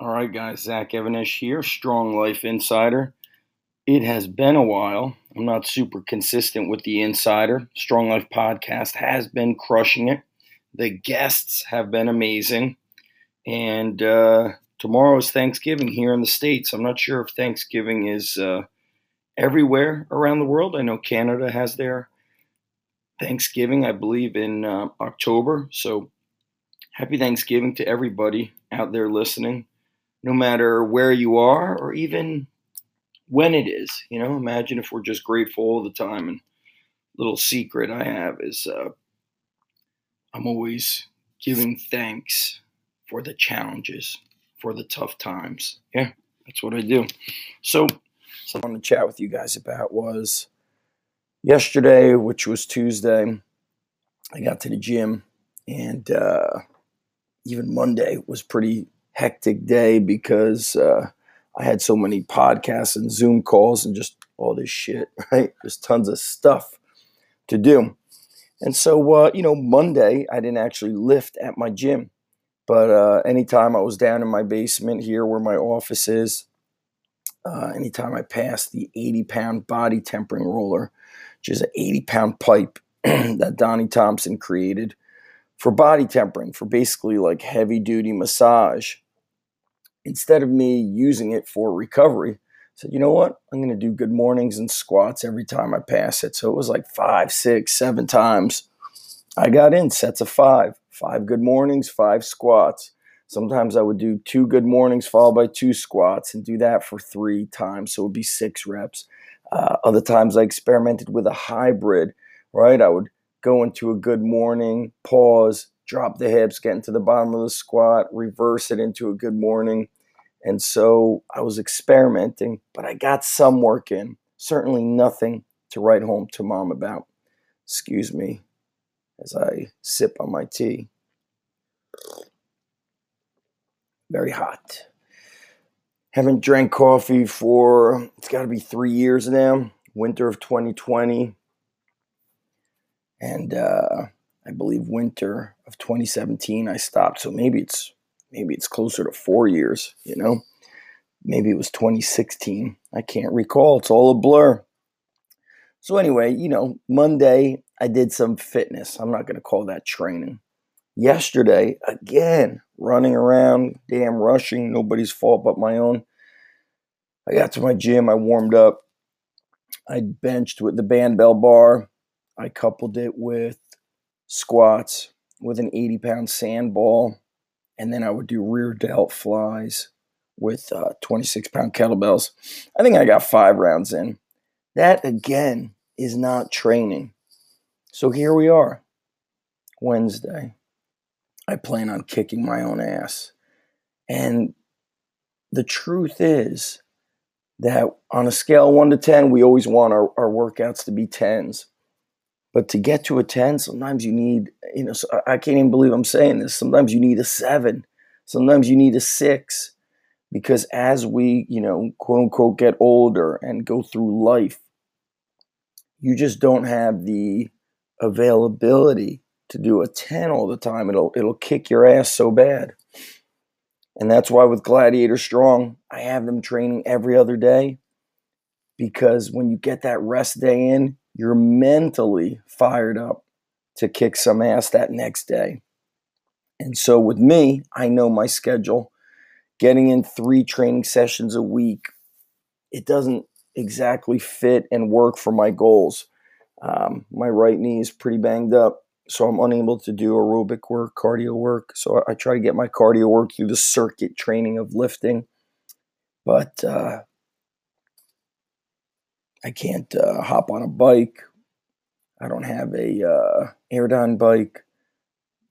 All right, guys, Zach Even-Esh here, Strong Life Insider. It has been a while. I'm not super consistent with the Insider. Strong Life Podcast has been crushing it. The guests have been amazing. And uh, tomorrow is Thanksgiving here in the States. I'm not sure if Thanksgiving is uh, everywhere around the world. I know Canada has their Thanksgiving, I believe, in uh, October. So happy Thanksgiving to everybody out there listening no matter where you are or even when it is. You know, imagine if we're just grateful all the time. And little secret I have is uh, I'm always giving thanks for the challenges, for the tough times. Yeah, that's what I do. So, so I wanted to chat with you guys about was yesterday, which was Tuesday. I got to the gym, and uh, even Monday was pretty hectic day because uh, I had so many podcasts and Zoom calls and just all this shit, right? There's tons of stuff to do. And so, uh, you know, Monday, I didn't actually lift at my gym. But uh, anytime I was down in my basement here where my office is, uh, anytime I passed the 80 pound body tempering roller, which is an 80 pound pipe that Donnie Thompson created for body tempering, for basically like heavy duty massage, instead of me using it for recovery, said, you know what? I'm going to do good mornings and squats every time I pass it. So it was like five, six, seven times. I got in sets of five, five good mornings, five squats. Sometimes I would do two good mornings followed by two squats and do that for three times. So it would be six reps. Uh, other times I experimented with a hybrid, right? I would go into a good morning, pause, drop the hips, get into the bottom of the squat, reverse it into a good morning. And so I was experimenting, but I got some work in. Certainly nothing to write home to mom about. Excuse me as I sip on my tea. Very hot. Haven't drank coffee for, it's got to be three years now, winter of 2020. And uh, I believe winter of 2017 I stopped. So maybe it's maybe it's closer to 4 years, you know. Maybe it was 2016. I can't recall. It's all a blur. So anyway, you know, Monday I did some fitness. I'm not going to call that training. Yesterday, again, running around, damn rushing, nobody's fault but my own. I got to my gym, I warmed up. I benched with the band bell bar. I coupled it with squats with an 80 pound sand ball. And then I would do rear delt flies with uh, 26 pound kettlebells. I think I got five rounds in. That again is not training. So here we are, Wednesday. I plan on kicking my own ass. And the truth is that on a scale 1 to 10, we always want our, our workouts to be 10s. But to get to a 10, sometimes you need, you know, I can't even believe I'm saying this. Sometimes you need a seven. Sometimes you need a six. Because as we, you know, quote unquote, get older and go through life, you just don't have the availability to do a 10 all the time. It'll it'll kick your ass so bad. And that's why with Gladiator Strong, I have them training every other day because when you get that rest day in, you're mentally fired up to kick some ass that next day. And so with me, I know my schedule. Getting in three training sessions a week, it doesn't exactly fit and work for my goals. Um, my right knee is pretty banged up, so I'm unable to do aerobic work, cardio work. So I try to get my cardio work through the circuit training of lifting. But uh, I can't uh, hop on a bike. I don't have a uh, Airdyne bike.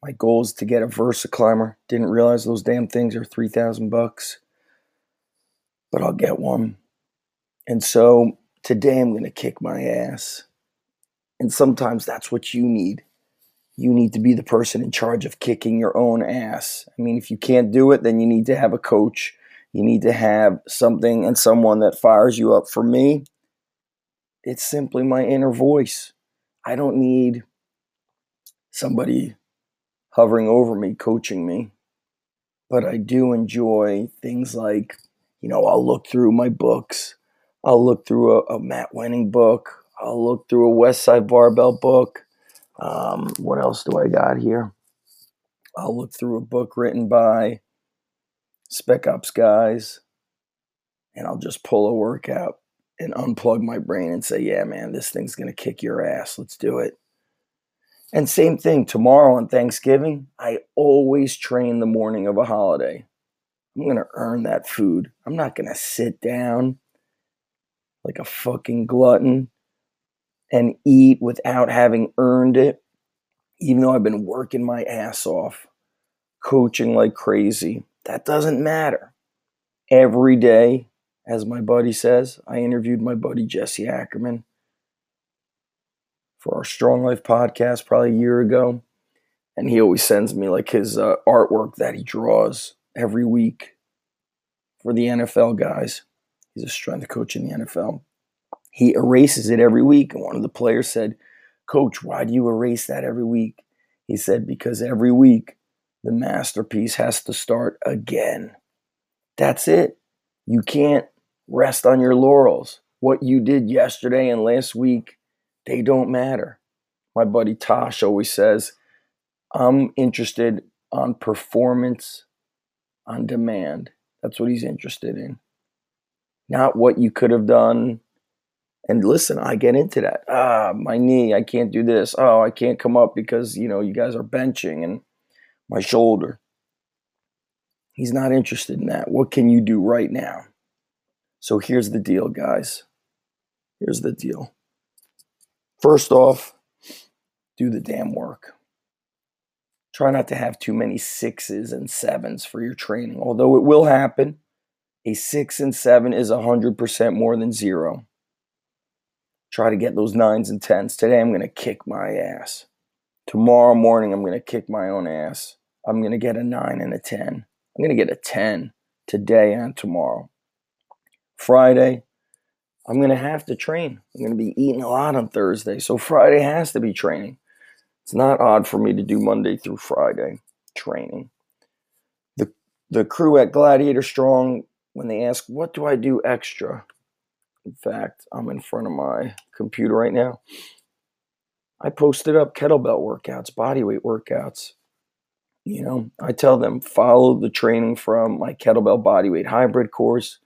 My goal is to get a VersaClimber. Didn't realize those damn things are three thousand bucks, but I'll get one. And so today I'm going to kick my ass. And sometimes that's what you need. You need to be the person in charge of kicking your own ass. I mean, if you can't do it, then you need to have a coach. You need to have something and someone that fires you up. For me, it's simply my inner voice. I don't need somebody hovering over me, coaching me. but I do enjoy things like, you know, I'll look through my books. I'll look through a, a Matt Wenning book. I'll look through a Westside Barbell book. Um, what else do I got here? I'll look through a book written by Spec Ops guys, and I'll just pull a workout and unplug my brain and say, yeah, man, this thing's going to kick your ass. Let's do it. And same thing tomorrow on Thanksgiving, I always train the morning of a holiday. I'm going to earn that food. I'm not going to sit down like a fucking glutton and eat without having earned it, even though I've been working my ass off, coaching like crazy. That doesn't matter. Every day, as my buddy says, I interviewed my buddy Jesse Ackerman for our Strong Life podcast probably a year ago. And he always sends me like his uh, artwork that he draws every week for the NFL guys. He's a strength coach in the NFL. He erases it every week. And one of the players said, Coach, why do you erase that every week? He said, Because every week the masterpiece has to start again. That's it. You can't rest on your laurels. What you did yesterday and last week, they don't matter. My buddy Tosh always says, I'm interested on performance on demand. That's what he's interested in. Not what you could have done. And listen, I get into that. Ah, my knee, I can't do this. Oh, I can't come up because, you know, you guys are benching and my shoulder. He's not interested in that. What can you do right now? So here's the deal, guys. Here's the deal. First off, do the damn work. Try not to have too many sixes and sevens for your training, although it will happen. A six and seven is 100% more than zero. Try to get those nines and tens. Today, I'm going to kick my ass. Tomorrow morning, I'm going to kick my own ass. I'm going to get a nine and a 10. I'm going to get a 10 today and tomorrow. Friday, I'm going to have to train. I'm going to be eating a lot on Thursday. So Friday has to be training. It's not odd for me to do Monday through Friday training. The, the crew at Gladiator Strong, when they ask, What do I do extra? In fact, I'm in front of my computer right now. I posted up kettlebell workouts, bodyweight workouts. You know, I tell them follow the training from my kettlebell bodyweight hybrid course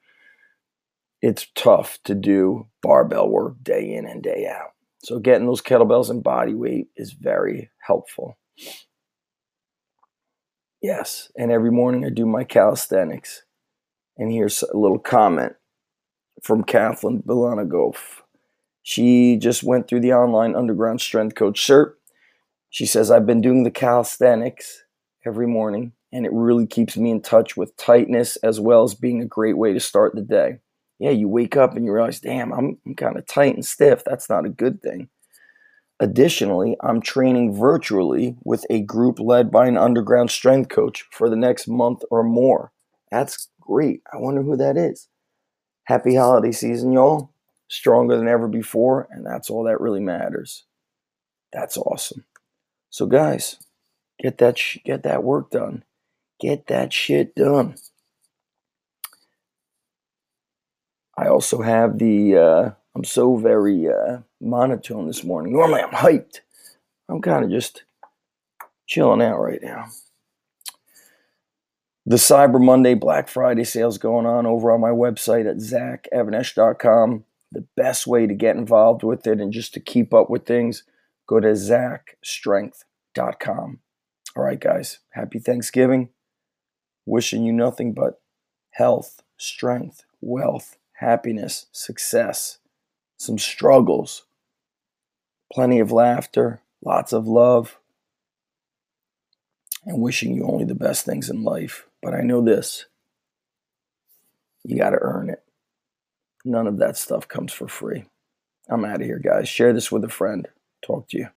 it's tough to do barbell work day in and day out. So getting those kettlebells and body weight is very helpful. Yes, and every morning I do my calisthenics. And here's a little comment from Kathleen Bilanagoff. She just went through the online underground strength coach cert. She says, I've been doing the calisthenics every morning, and it really keeps me in touch with tightness as well as being a great way to start the day yeah, you wake up and you realize, damn, I'm, I'm kind of tight and stiff. That's not a good thing. Additionally, I'm training virtually with a group led by an underground strength coach for the next month or more. That's great. I wonder who that is. Happy holiday season, y'all. Stronger than ever before, and that's all that really matters. That's awesome. So, guys, get that sh- get that work done. Get that shit done. I also have the, uh, I'm so very uh, monotone this morning. Normally I'm hyped. I'm kind of just chilling out right now. The Cyber Monday Black Friday sales going on over on my website at zacheven-esh.com. The best way to get involved with it and just to keep up with things, go to zachstrength.com. All right, guys, happy Thanksgiving. Wishing you nothing but health, strength, wealth, happiness, success, some struggles, plenty of laughter, lots of love, and wishing you only the best things in life. But I know this you got to earn it. None of that stuff comes for free. I'm out of here, guys. Share this with a friend. Talk to you.